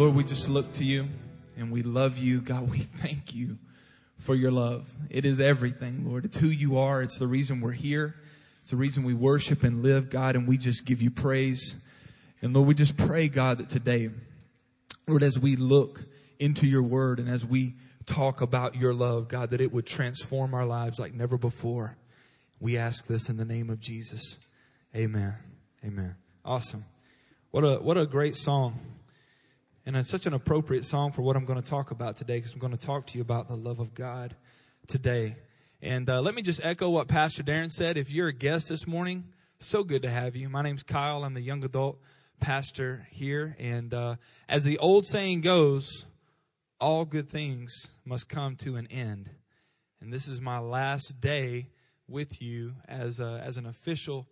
Lord, we just look to you and we love you. God, we thank you for your love. It is everything, Lord. It's who you are. It's the reason we're here. It's the reason we worship and live, God, and we just give you praise. And Lord, we just pray, God, that today, Lord, as we look into your word and as we talk about your love, God, that it would transform our lives like never before. We ask this in the name of Jesus. Amen. Amen. Awesome. What a what a great song. And it's such an appropriate song for what I'm going to talk about today because I'm going to talk to you about the love of God today. And uh, let me just echo what Pastor Darren said. If you're a guest this morning, so good to have you. My name's Kyle. I'm the young adult pastor here. And uh, as the old saying goes, all good things must come to an end. And this is my last day with you as, a, as an official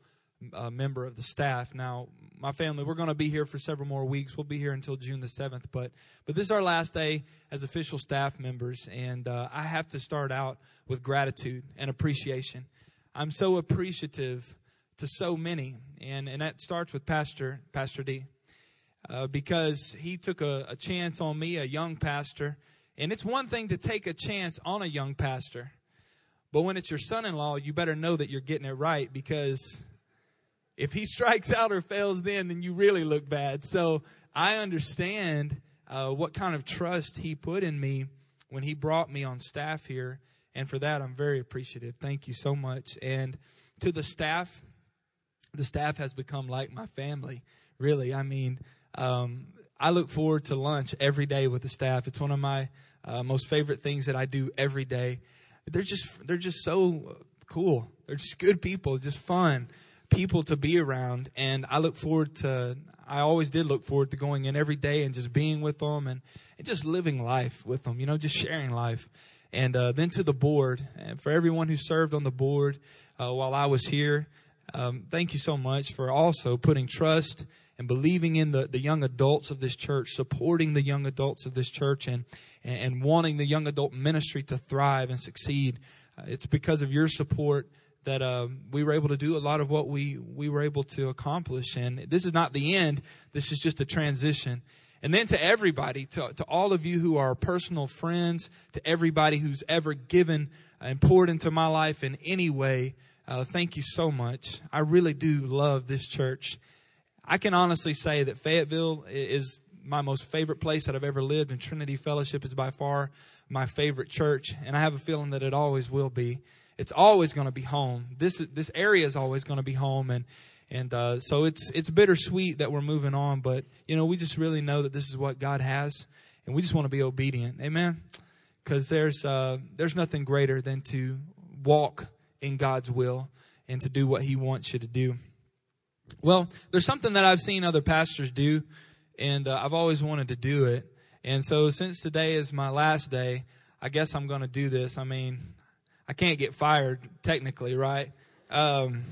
member of the staff. Now, my family, we're going to be here for several more weeks. We'll be here until June the 7th, but, but this is our last day as official staff members, and uh, I have to start out with gratitude and appreciation. I'm so appreciative to so many, and, and that starts with Pastor, Pastor D, uh, because he took a, a chance on me, a young pastor, and it's one thing to take a chance on a young pastor, but when it's your son in law, you better know that you're getting it right because if he strikes out or fails then, then you really look bad. So I understand uh, what kind of trust he put in me when he brought me on staff here. And for that, I'm very appreciative. Thank you so much. And to the staff, the staff has become like my family, really. I mean, um, I look forward to lunch every day with the staff. It's one of my uh, most favorite things that I do every day. They're just, they're just so cool. They're just good people, just fun people to be around. And I look forward to, I always did look forward to going in every day and just being with them and, and just living life with them, you know, just sharing life. And uh, then to the board, and for everyone who served on the board uh, while I was here, um, thank you so much for also putting trust and believing in the, the young adults of this church, supporting the young adults of this church, and, and wanting the young adult ministry to thrive and succeed. Uh, it's because of your support that um, we were able to do a lot of what we, we were able to accomplish. And this is not the end, this is just a transition. And then to everybody, to, to all of you who are personal friends, to everybody who's ever given and poured into my life in any way, uh, thank you so much. I really do love this church. I can honestly say that Fayetteville is my most favorite place that I've ever lived, and Trinity Fellowship is by far my favorite church, and I have a feeling that it always will be it's always going to be home. This this area is always going to be home, and and uh, so it's it's bittersweet that we're moving on. But you know, we just really know that this is what God has, and we just want to be obedient. Amen. Because there's uh, there's nothing greater than to walk in God's will and to do what He wants you to do. Well, there's something that I've seen other pastors do, and uh, I've always wanted to do it. And so, since today is my last day, I guess I'm going to do this. I mean, I can't get fired technically, right? Um,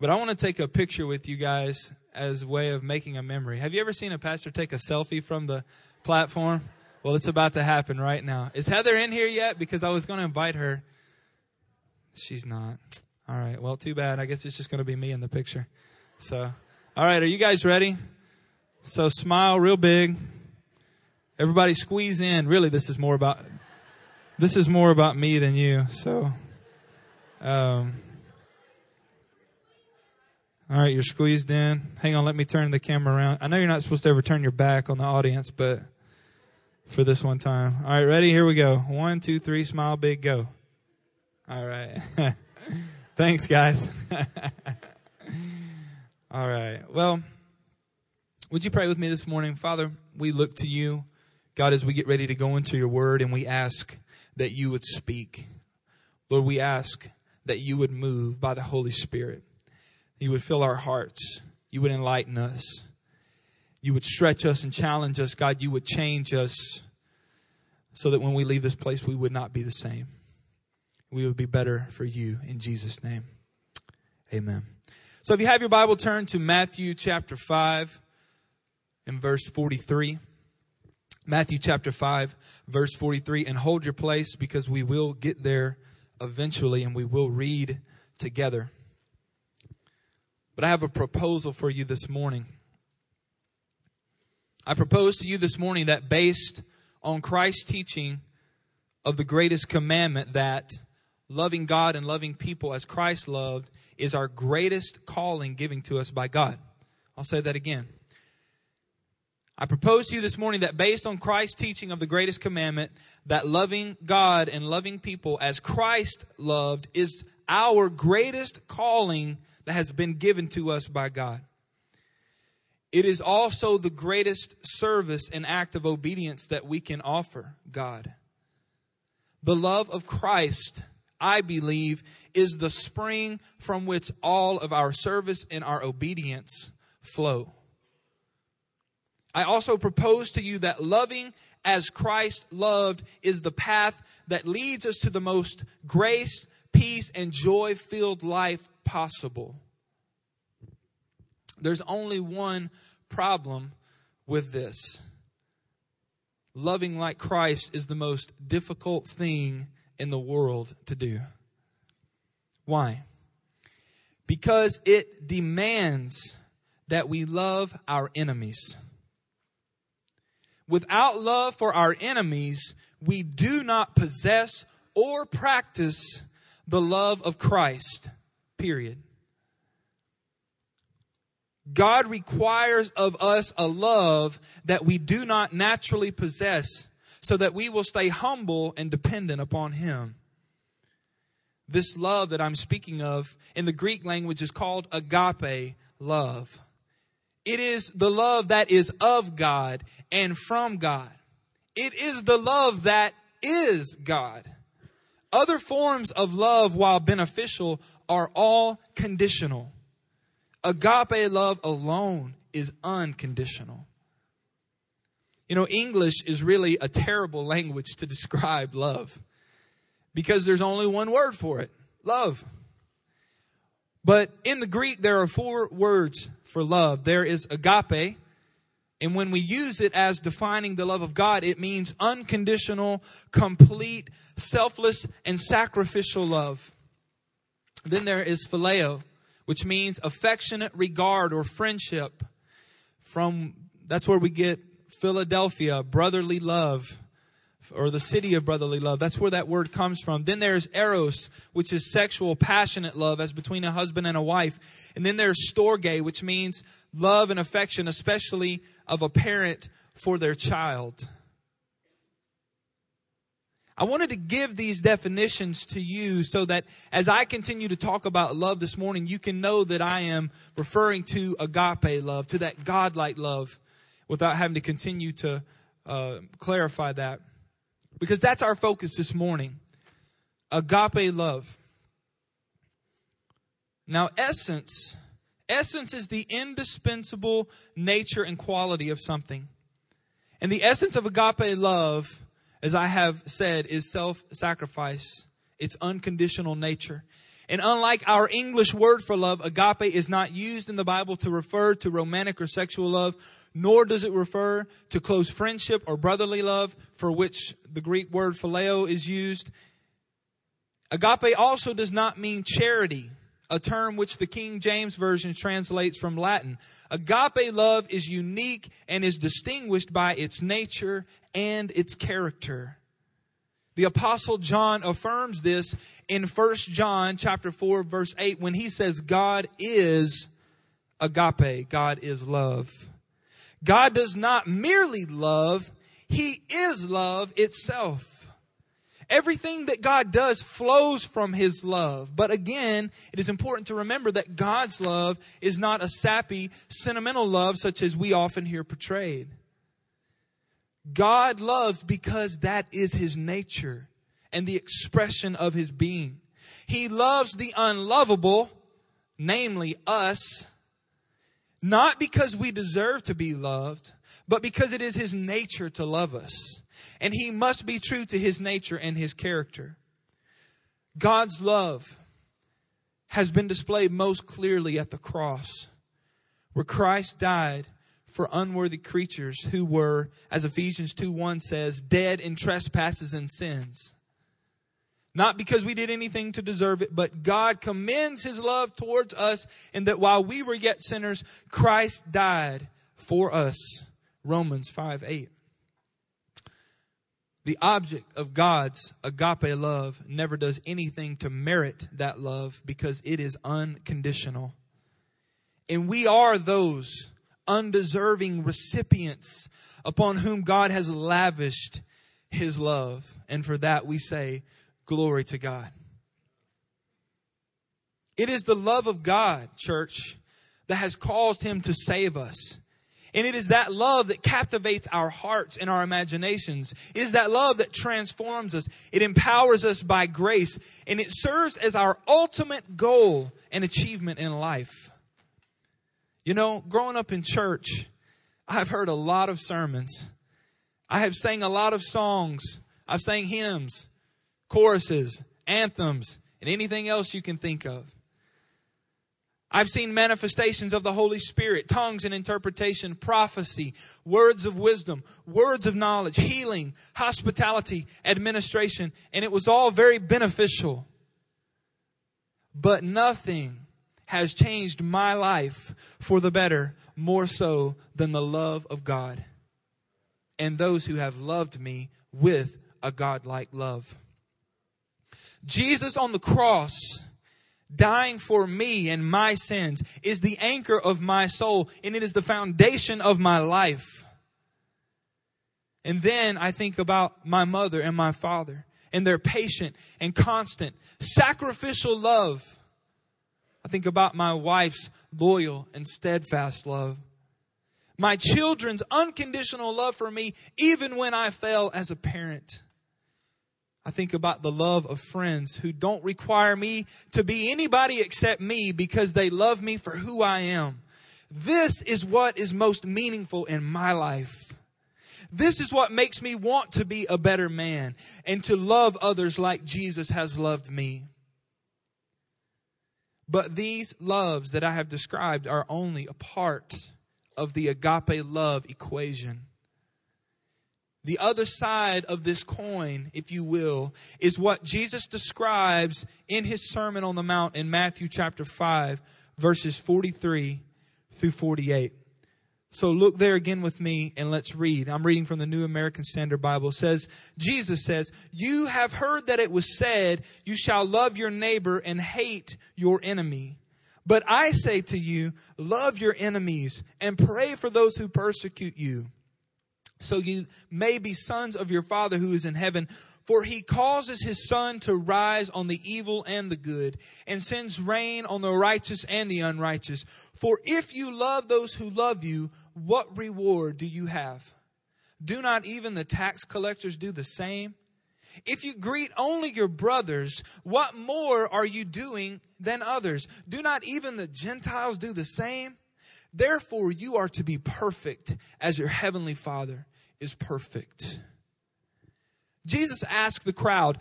but I want to take a picture with you guys as a way of making a memory. Have you ever seen a pastor take a selfie from the platform? Well, it's about to happen right now. Is Heather in here yet? Because I was going to invite her. She's not. All right. Well, too bad. I guess it's just going to be me in the picture. So, all right. Are you guys ready? So smile real big. Everybody squeeze in. Really, this is more about this is more about me than you. So, um, all right, you're squeezed in. Hang on, let me turn the camera around. I know you're not supposed to ever turn your back on the audience, but for this one time. All right, ready? Here we go. One, two, three, smile big, go. All right. Thanks, guys. All right. Well, would you pray with me this morning? Father, we look to you, God, as we get ready to go into your word, and we ask that you would speak. Lord, we ask that you would move by the Holy Spirit. You would fill our hearts. You would enlighten us. You would stretch us and challenge us. God, you would change us so that when we leave this place, we would not be the same. We would be better for you in Jesus' name. Amen. So if you have your Bible, turn to Matthew chapter 5 and verse 43. Matthew chapter 5, verse 43, and hold your place because we will get there eventually and we will read together. But I have a proposal for you this morning. I propose to you this morning that based on Christ's teaching of the greatest commandment that loving God and loving people as Christ loved is our greatest calling given to us by God. I'll say that again. I propose to you this morning that based on Christ's teaching of the greatest commandment, that loving God and loving people as Christ loved is our greatest calling that has been given to us by God. It is also the greatest service and act of obedience that we can offer God. The love of Christ, I believe, is the spring from which all of our service and our obedience flow. I also propose to you that loving as Christ loved is the path that leads us to the most grace, peace, and joy filled life possible. There's only one problem with this. Loving like Christ is the most difficult thing in the world to do. Why? Because it demands that we love our enemies. Without love for our enemies, we do not possess or practice the love of Christ. Period. God requires of us a love that we do not naturally possess so that we will stay humble and dependent upon Him. This love that I'm speaking of in the Greek language is called agape love. It is the love that is of God and from God. It is the love that is God. Other forms of love, while beneficial, are all conditional. Agape love alone is unconditional. You know, English is really a terrible language to describe love because there's only one word for it love. But in the Greek, there are four words for love there is agape, and when we use it as defining the love of God, it means unconditional, complete, selfless, and sacrificial love. Then there is phileo, which means affectionate regard or friendship. From that's where we get Philadelphia, brotherly love, or the city of brotherly love. That's where that word comes from. Then there's eros, which is sexual, passionate love, as between a husband and a wife. And then there's storge, which means love and affection, especially of a parent for their child. I wanted to give these definitions to you so that as I continue to talk about love this morning, you can know that I am referring to agape love, to that godlike love, without having to continue to uh, clarify that. Because that's our focus this morning agape love. Now, essence, essence is the indispensable nature and quality of something. And the essence of agape love as I have said, is self sacrifice. It's unconditional nature. And unlike our English word for love, agape is not used in the Bible to refer to romantic or sexual love, nor does it refer to close friendship or brotherly love, for which the Greek word phileo is used. Agape also does not mean charity, a term which the King James Version translates from Latin. Agape love is unique and is distinguished by its nature and its character. The apostle John affirms this in 1 John chapter 4 verse 8 when he says God is agape, God is love. God does not merely love, he is love itself. Everything that God does flows from His love. But again, it is important to remember that God's love is not a sappy, sentimental love such as we often hear portrayed. God loves because that is His nature and the expression of His being. He loves the unlovable, namely us, not because we deserve to be loved, but because it is His nature to love us and he must be true to his nature and his character. God's love has been displayed most clearly at the cross, where Christ died for unworthy creatures who were, as Ephesians 2 1 says, dead in trespasses and sins. Not because we did anything to deserve it, but God commends his love towards us in that while we were yet sinners, Christ died for us Romans 5 8. The object of God's agape love never does anything to merit that love because it is unconditional. And we are those undeserving recipients upon whom God has lavished his love. And for that we say, Glory to God. It is the love of God, church, that has caused him to save us. And it is that love that captivates our hearts and our imaginations. It is that love that transforms us. It empowers us by grace. And it serves as our ultimate goal and achievement in life. You know, growing up in church, I've heard a lot of sermons. I have sang a lot of songs. I've sang hymns, choruses, anthems, and anything else you can think of. I've seen manifestations of the Holy Spirit, tongues and interpretation, prophecy, words of wisdom, words of knowledge, healing, hospitality, administration, and it was all very beneficial. But nothing has changed my life for the better more so than the love of God and those who have loved me with a godlike love. Jesus on the cross dying for me and my sins is the anchor of my soul and it is the foundation of my life. And then I think about my mother and my father and their patient and constant sacrificial love. I think about my wife's loyal and steadfast love. My children's unconditional love for me, even when I fail as a parent. I think about the love of friends who don't require me to be anybody except me because they love me for who I am. This is what is most meaningful in my life. This is what makes me want to be a better man and to love others like Jesus has loved me. But these loves that I have described are only a part of the agape love equation. The other side of this coin, if you will, is what Jesus describes in his Sermon on the Mount in Matthew chapter 5, verses 43 through 48. So look there again with me and let's read. I'm reading from the New American Standard Bible. It says, Jesus says, You have heard that it was said, You shall love your neighbor and hate your enemy. But I say to you, love your enemies and pray for those who persecute you so you may be sons of your Father who is in heaven. For he causes his sun to rise on the evil and the good, and sends rain on the righteous and the unrighteous. For if you love those who love you, what reward do you have? Do not even the tax collectors do the same? If you greet only your brothers, what more are you doing than others? Do not even the Gentiles do the same? Therefore, you are to be perfect as your heavenly Father is perfect. Jesus asked the crowd,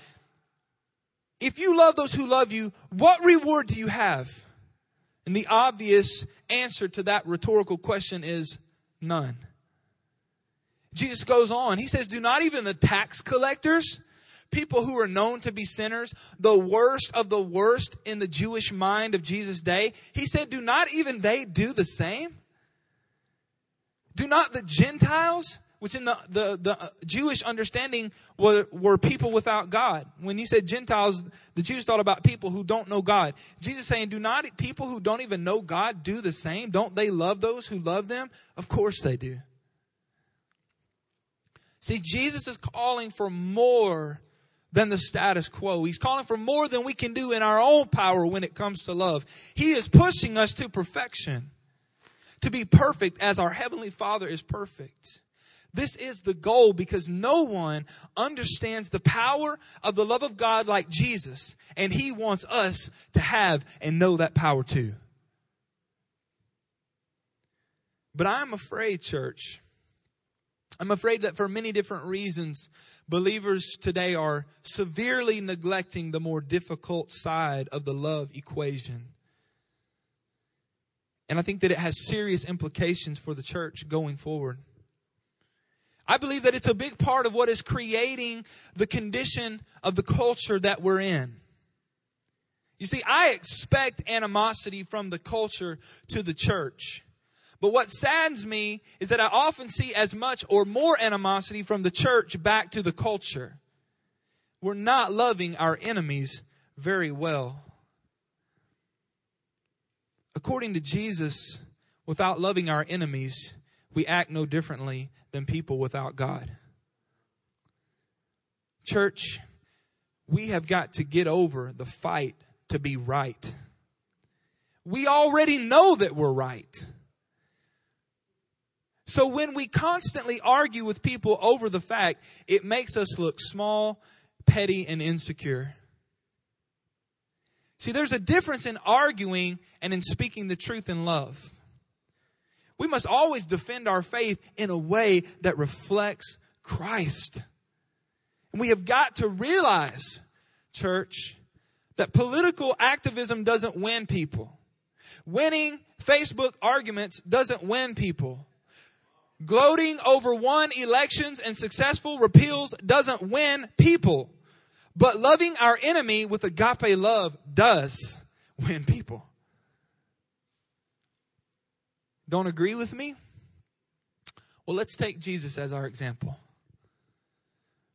If you love those who love you, what reward do you have? And the obvious answer to that rhetorical question is none. Jesus goes on. He says, Do not even the tax collectors, people who are known to be sinners, the worst of the worst in the Jewish mind of Jesus' day, he said, Do not even they do the same? Do not the Gentiles which in the, the, the uh, Jewish understanding were, were people without God. When he said Gentiles, the Jews thought about people who don't know God. Jesus saying, do not people who don't even know God do the same? Don't they love those who love them? Of course they do. See, Jesus is calling for more than the status quo. He's calling for more than we can do in our own power when it comes to love. He is pushing us to perfection, to be perfect as our Heavenly Father is perfect. This is the goal because no one understands the power of the love of God like Jesus, and He wants us to have and know that power too. But I'm afraid, church, I'm afraid that for many different reasons, believers today are severely neglecting the more difficult side of the love equation. And I think that it has serious implications for the church going forward. I believe that it's a big part of what is creating the condition of the culture that we're in. You see, I expect animosity from the culture to the church. But what saddens me is that I often see as much or more animosity from the church back to the culture. We're not loving our enemies very well. According to Jesus, without loving our enemies, we act no differently than people without God. Church, we have got to get over the fight to be right. We already know that we're right. So when we constantly argue with people over the fact, it makes us look small, petty, and insecure. See, there's a difference in arguing and in speaking the truth in love. We must always defend our faith in a way that reflects Christ. And we have got to realize, church, that political activism doesn't win people. Winning Facebook arguments doesn't win people. Gloating over won elections and successful repeals doesn't win people. But loving our enemy with agape love does win people. Don't agree with me? Well, let's take Jesus as our example.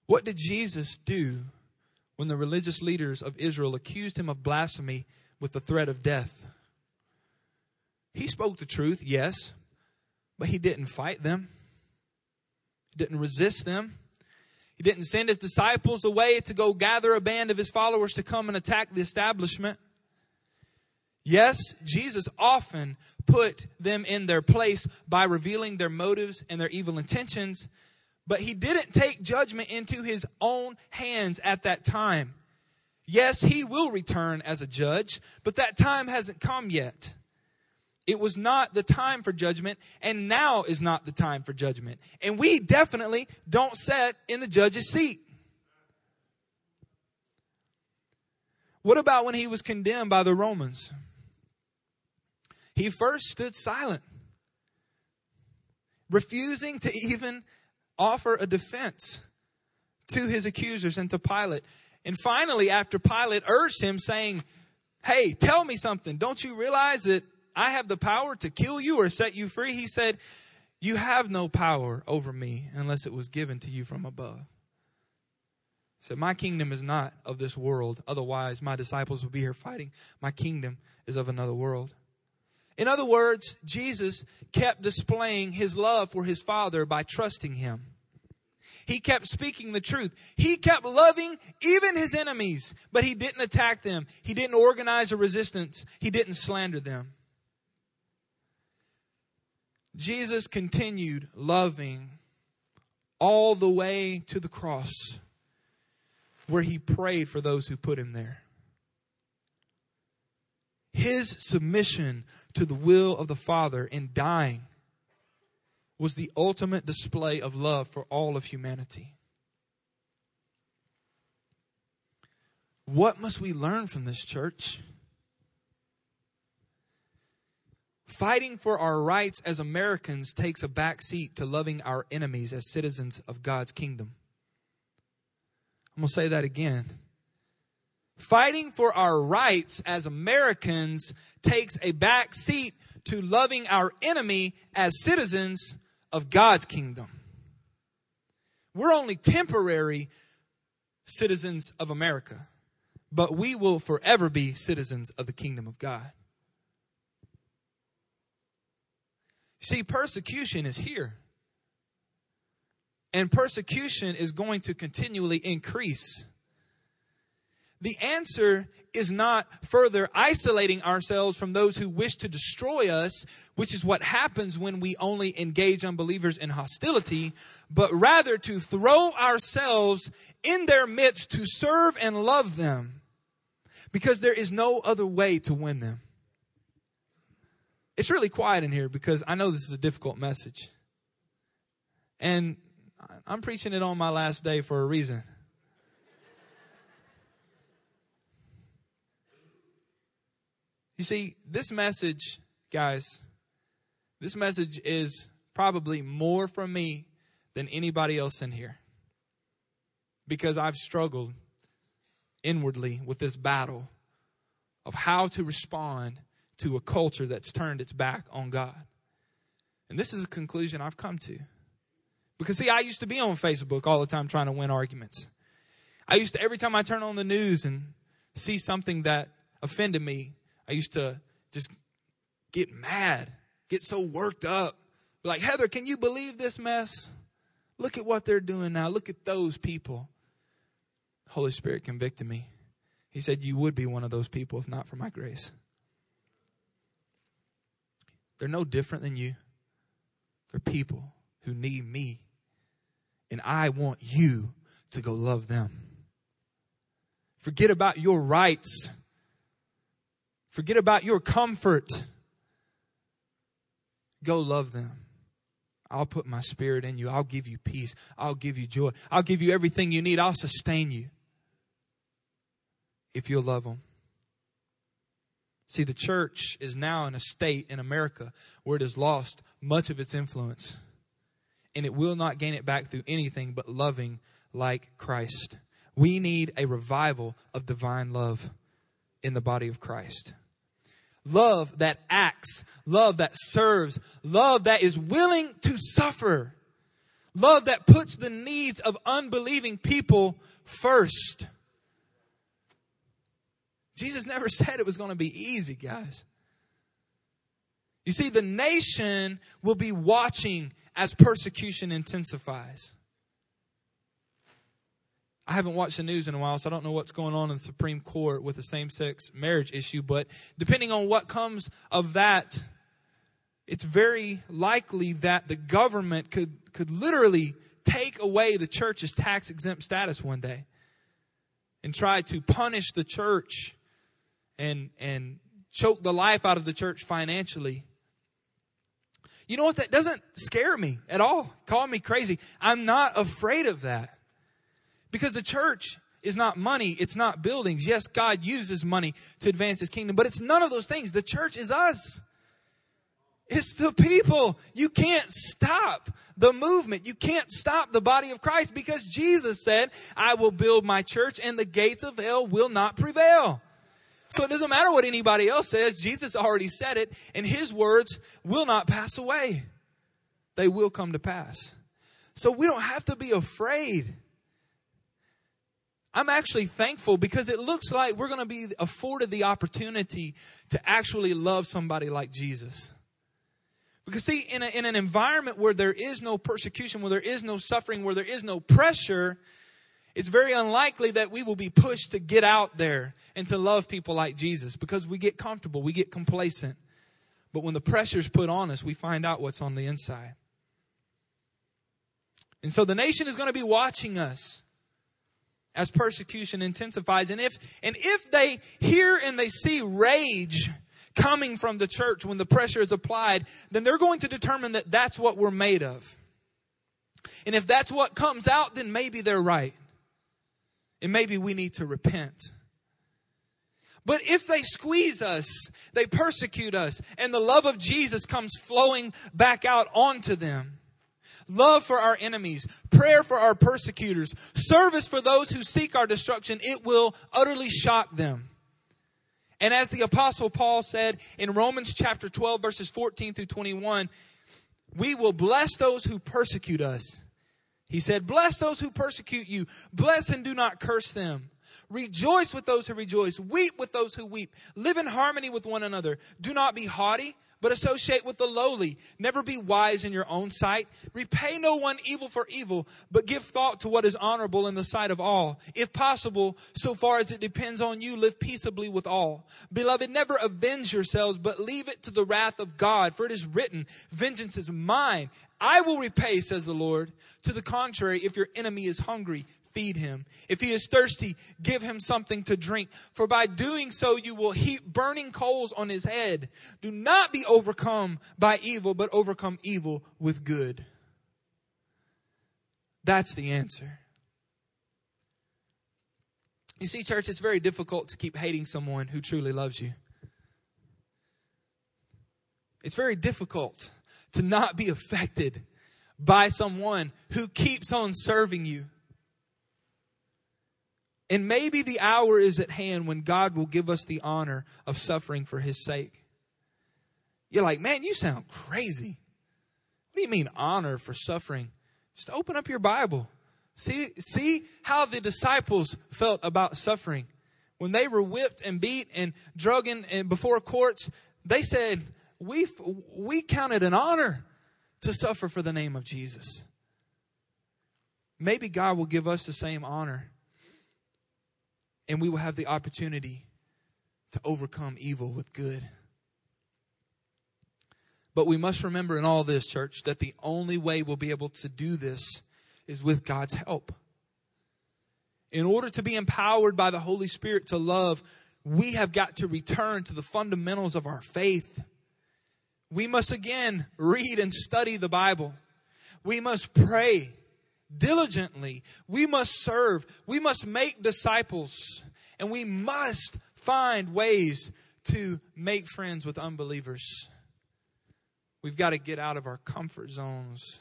What did Jesus do when the religious leaders of Israel accused him of blasphemy with the threat of death? He spoke the truth, yes, but he didn't fight them. He didn't resist them. He didn't send his disciples away to go gather a band of his followers to come and attack the establishment. Yes, Jesus often put them in their place by revealing their motives and their evil intentions, but he didn't take judgment into his own hands at that time. Yes, he will return as a judge, but that time hasn't come yet. It was not the time for judgment, and now is not the time for judgment. And we definitely don't sit in the judge's seat. What about when he was condemned by the Romans? He first stood silent, refusing to even offer a defense to his accusers and to Pilate. And finally, after Pilate urged him, saying, Hey, tell me something. Don't you realize that I have the power to kill you or set you free. He said, You have no power over me unless it was given to you from above. He said, My kingdom is not of this world. Otherwise, my disciples would be here fighting. My kingdom is of another world. In other words, Jesus kept displaying his love for his Father by trusting him. He kept speaking the truth. He kept loving even his enemies, but he didn't attack them. He didn't organize a resistance. He didn't slander them. Jesus continued loving all the way to the cross where he prayed for those who put him there. His submission to the will of the Father in dying was the ultimate display of love for all of humanity. What must we learn from this church? Fighting for our rights as Americans takes a back seat to loving our enemies as citizens of God's kingdom. I'm going to say that again. Fighting for our rights as Americans takes a back seat to loving our enemy as citizens of God's kingdom. We're only temporary citizens of America, but we will forever be citizens of the kingdom of God. See, persecution is here. And persecution is going to continually increase. The answer is not further isolating ourselves from those who wish to destroy us, which is what happens when we only engage unbelievers in hostility, but rather to throw ourselves in their midst to serve and love them because there is no other way to win them. It's really quiet in here because I know this is a difficult message. And I'm preaching it on my last day for a reason. You see, this message, guys, this message is probably more from me than anybody else in here. Because I've struggled inwardly with this battle of how to respond to a culture that's turned its back on God. And this is a conclusion I've come to. Because, see, I used to be on Facebook all the time trying to win arguments. I used to, every time I turn on the news and see something that offended me, I used to just get mad, get so worked up. Like, Heather, can you believe this mess? Look at what they're doing now. Look at those people. Holy Spirit convicted me. He said, You would be one of those people if not for my grace. They're no different than you. They're people who need me. And I want you to go love them. Forget about your rights. Forget about your comfort. Go love them. I'll put my spirit in you. I'll give you peace. I'll give you joy. I'll give you everything you need. I'll sustain you if you'll love them. See, the church is now in a state in America where it has lost much of its influence. And it will not gain it back through anything but loving like Christ. We need a revival of divine love in the body of Christ. Love that acts, love that serves, love that is willing to suffer, love that puts the needs of unbelieving people first. Jesus never said it was going to be easy, guys. You see, the nation will be watching as persecution intensifies. I haven't watched the news in a while, so I don't know what's going on in the Supreme Court with the same sex marriage issue. But depending on what comes of that, it's very likely that the government could, could literally take away the church's tax exempt status one day and try to punish the church and, and choke the life out of the church financially. You know what? That doesn't scare me at all. Call me crazy. I'm not afraid of that. Because the church is not money, it's not buildings. Yes, God uses money to advance his kingdom, but it's none of those things. The church is us. It's the people. You can't stop the movement. You can't stop the body of Christ because Jesus said, I will build my church and the gates of hell will not prevail. So it doesn't matter what anybody else says. Jesus already said it and his words will not pass away. They will come to pass. So we don't have to be afraid. I'm actually thankful because it looks like we're going to be afforded the opportunity to actually love somebody like Jesus. Because, see, in, a, in an environment where there is no persecution, where there is no suffering, where there is no pressure, it's very unlikely that we will be pushed to get out there and to love people like Jesus because we get comfortable, we get complacent. But when the pressure is put on us, we find out what's on the inside. And so the nation is going to be watching us as persecution intensifies. And if, and if they hear and they see rage coming from the church when the pressure is applied, then they're going to determine that that's what we're made of. And if that's what comes out, then maybe they're right. And maybe we need to repent. But if they squeeze us, they persecute us, and the love of Jesus comes flowing back out onto them, love for our enemies, prayer for our persecutors, service for those who seek our destruction, it will utterly shock them. And as the apostle Paul said in Romans chapter 12 verses 14 through 21, we will bless those who persecute us. He said, bless those who persecute you. Bless and do not curse them. Rejoice with those who rejoice. Weep with those who weep. Live in harmony with one another. Do not be haughty but associate with the lowly. Never be wise in your own sight. Repay no one evil for evil, but give thought to what is honorable in the sight of all. If possible, so far as it depends on you, live peaceably with all. Beloved, never avenge yourselves, but leave it to the wrath of God, for it is written, vengeance is mine. I will repay, says the Lord. To the contrary, if your enemy is hungry, feed him. If he is thirsty, give him something to drink. For by doing so, you will heap burning coals on his head. Do not be overcome by evil, but overcome evil with good. That's the answer. You see, church, it's very difficult to keep hating someone who truly loves you. It's very difficult to not be affected by someone who keeps on serving you. And maybe the hour is at hand when God will give us the honor of suffering for his sake. You're like, man, you sound crazy. What do you mean honor for suffering? Just open up your Bible. See, see how the disciples felt about suffering. When they were whipped and beat and drugged and before courts, they said, we, we counted an honor to suffer for the name of Jesus. Maybe God will give us the same honor and we will have the opportunity to overcome evil with good. But we must remember in all this, church, that the only way we'll be able to do this is with God's help. In order to be empowered by the Holy Spirit to love, we have got to return to the fundamentals of our faith. We must again read and study the Bible. We must pray diligently. We must serve. We must make disciples. And we must find ways to make friends with unbelievers. We've got to get out of our comfort zones.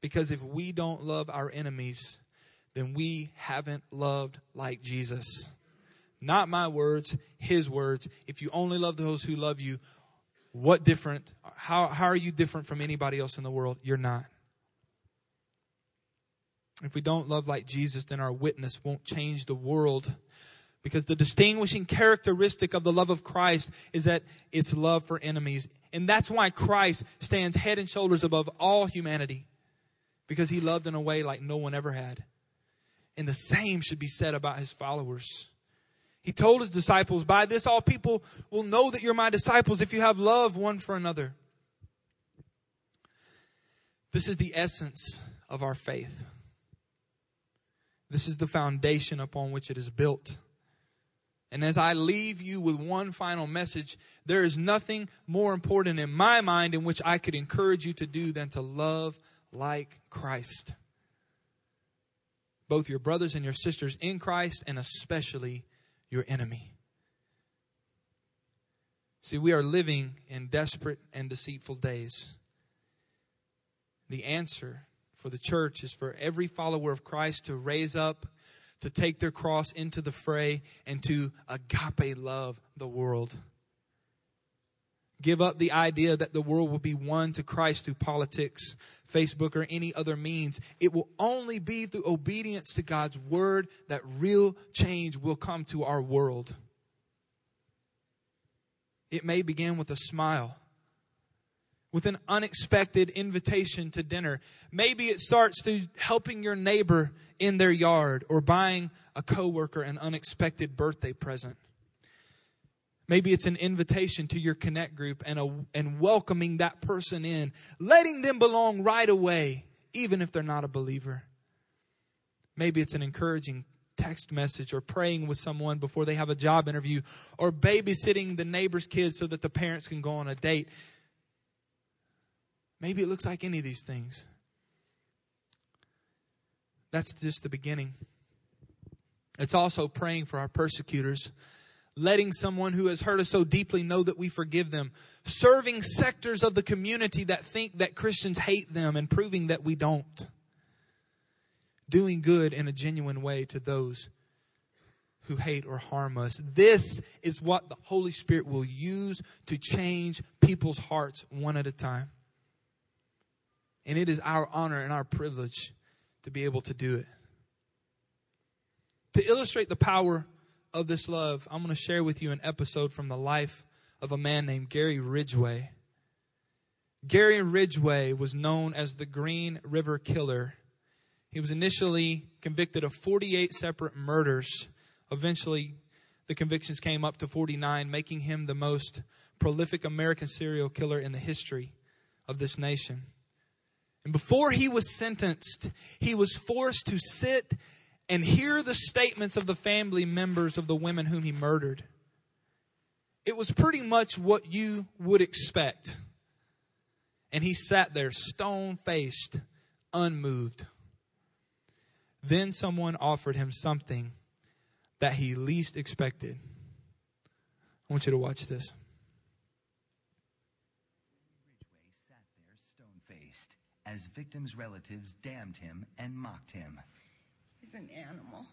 Because if we don't love our enemies, then we haven't loved like Jesus. Not my words, his words. If you only love those who love you, what different? How, how are you different from anybody else in the world? You're not. If we don't love like Jesus, then our witness won't change the world. Because the distinguishing characteristic of the love of Christ is that it's love for enemies. And that's why Christ stands head and shoulders above all humanity. Because he loved in a way like no one ever had. And the same should be said about his followers. He told his disciples, By this all people will know that you're my disciples if you have love one for another. This is the essence of our faith. This is the foundation upon which it is built. And as I leave you with one final message, there is nothing more important in my mind in which I could encourage you to do than to love like Christ. Both your brothers and your sisters in Christ, and especially your enemy. See, we are living in desperate and deceitful days. The answer for the church is for every follower of Christ to raise up, to take their cross into the fray, and to agape love the world. Give up the idea that the world will be won to Christ through politics, Facebook, or any other means. It will only be through obedience to God's word that real change will come to our world. It may begin with a smile with an unexpected invitation to dinner. Maybe it starts through helping your neighbor in their yard or buying a coworker an unexpected birthday present. Maybe it's an invitation to your connect group and a, and welcoming that person in, letting them belong right away, even if they're not a believer. Maybe it's an encouraging text message or praying with someone before they have a job interview or babysitting the neighbor's kids so that the parents can go on a date. Maybe it looks like any of these things. That's just the beginning. It's also praying for our persecutors, letting someone who has hurt us so deeply know that we forgive them, serving sectors of the community that think that Christians hate them and proving that we don't, doing good in a genuine way to those who hate or harm us. This is what the Holy Spirit will use to change people's hearts one at a time. And it is our honor and our privilege to be able to do it. To illustrate the power of this love, I'm going to share with you an episode from the life of a man named Gary Ridgway. Gary Ridgway was known as the Green River Killer. He was initially convicted of 48 separate murders. Eventually, the convictions came up to 49, making him the most prolific American serial killer in the history of this nation. And before he was sentenced, he was forced to sit and hear the statements of the family members of the women whom he murdered. It was pretty much what you would expect. And he sat there stone faced, unmoved. Then someone offered him something that he least expected. I want you to watch this. As victims' relatives damned him and mocked him. He's an animal.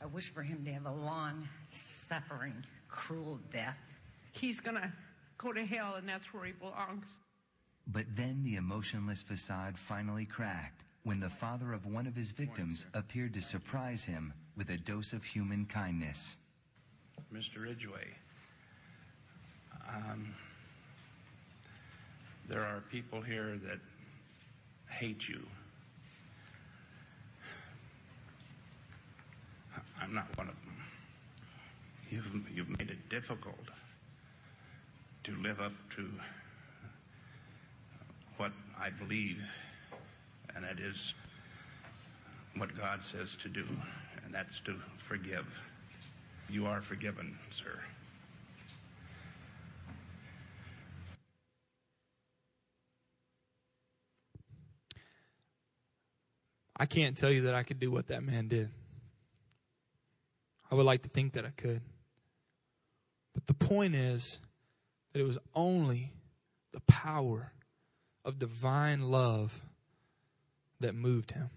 I wish for him to have a long, suffering, cruel death. He's gonna go to hell, and that's where he belongs. But then the emotionless facade finally cracked when the father of one of his victims appeared to surprise him with a dose of human kindness. Mr. Ridgway, um, there are people here that hate you. I'm not one of them. You've, you've made it difficult to live up to what I believe, and that is what God says to do, and that's to forgive. You are forgiven, sir. I can't tell you that I could do what that man did. I would like to think that I could. But the point is that it was only the power of divine love that moved him.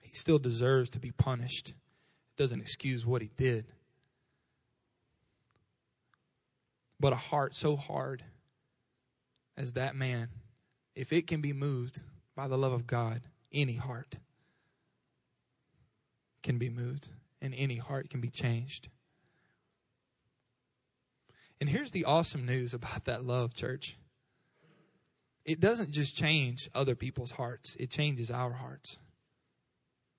He still deserves to be punished. It doesn't excuse what he did. But a heart so hard as that man, if it can be moved by the love of God, any heart can be moved and any heart can be changed. And here's the awesome news about that love, church. It doesn't just change other people's hearts, it changes our hearts.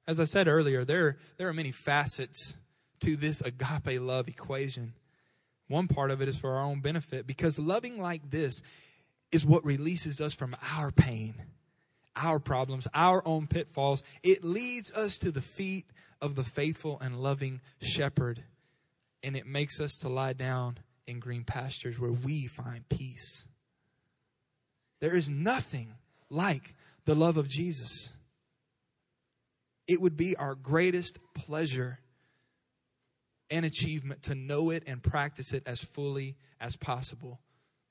As I said earlier, there, there are many facets to this agape love equation. One part of it is for our own benefit because loving like this is what releases us from our pain, our problems, our own pitfalls. It leads us to the feet of the faithful and loving shepherd, and it makes us to lie down in green pastures where we find peace. There is nothing like the love of Jesus. It would be our greatest pleasure and achievement to know it and practice it as fully as possible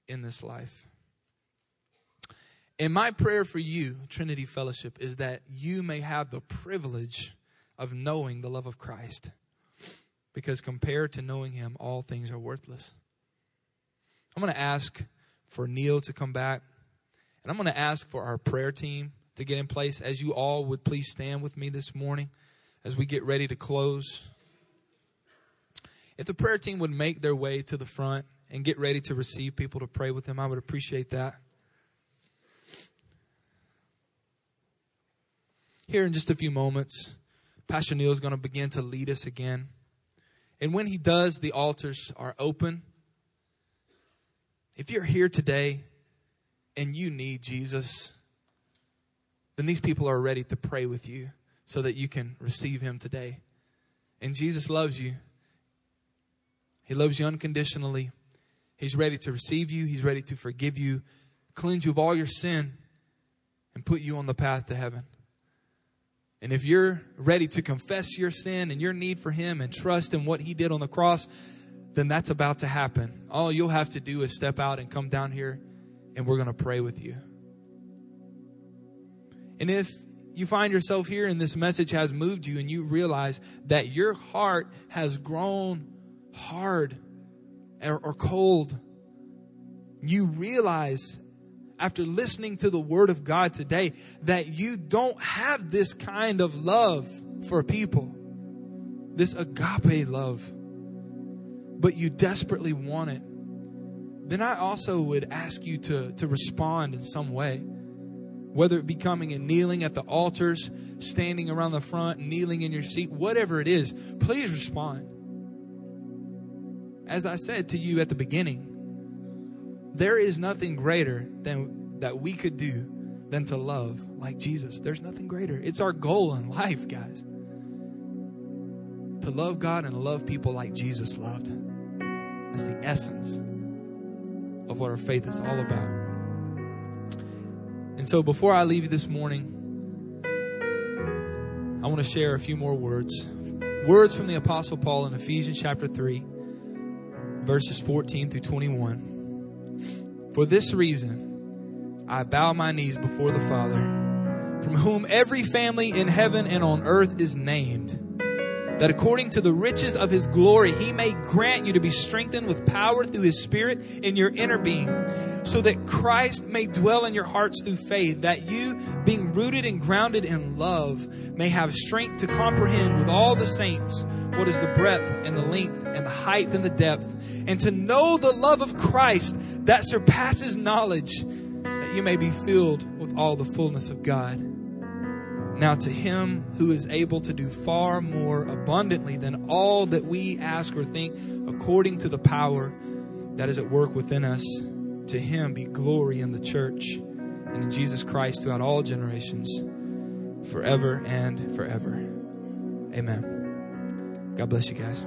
in this life. And my prayer for you, Trinity Fellowship, is that you may have the privilege of knowing the love of Christ. Because compared to knowing Him, all things are worthless. I'm going to ask for Neil to come back. And I'm going to ask for our prayer team to get in place. As you all would please stand with me this morning as we get ready to close. If the prayer team would make their way to the front and get ready to receive people to pray with them, I would appreciate that. Here in just a few moments, Pastor Neil is going to begin to lead us again. And when he does, the altars are open. If you're here today and you need Jesus, then these people are ready to pray with you so that you can receive him today. And Jesus loves you. He loves you unconditionally. He's ready to receive you, He's ready to forgive you, cleanse you of all your sin, and put you on the path to heaven. And if you're ready to confess your sin and your need for Him and trust in what He did on the cross, then that's about to happen. All you'll have to do is step out and come down here, and we're going to pray with you. And if you find yourself here and this message has moved you and you realize that your heart has grown hard or, cold, you realize after listening to the word of God today that you don't have this kind of love for people, this agape love, but you desperately want it, then I also would ask you to, to respond in some way. Whether it be coming and kneeling at the altars, standing around the front, kneeling in your seat, whatever it is, please respond. As I said to you at the beginning, there is nothing greater than that we could do than to love like Jesus. There's nothing greater. It's our goal in life, guys. To love God and love people like Jesus loved. That's the essence of what our faith is all about. And so before I leave you this morning, I want to share a few more words. Words from the Apostle Paul in Ephesians chapter 3, verses 14 through 21. For this reason, I bow my knees before the Father, from whom every family in heaven and on earth is named that according to the riches of his glory, he may grant you to be strengthened with power through his spirit in your inner being so that Christ may dwell in your hearts through faith, that you, being rooted and grounded in love, may have strength to comprehend with all the saints what is the breadth and the length and the height and the depth, and to know the love of Christ that surpasses knowledge, that you may be filled with all the fullness of God. Now, to him who is able to do far more abundantly than all that we ask or think, according to the power that is at work within us, to him be glory in the church and in Jesus Christ throughout all generations, forever and forever. Amen. God bless you guys.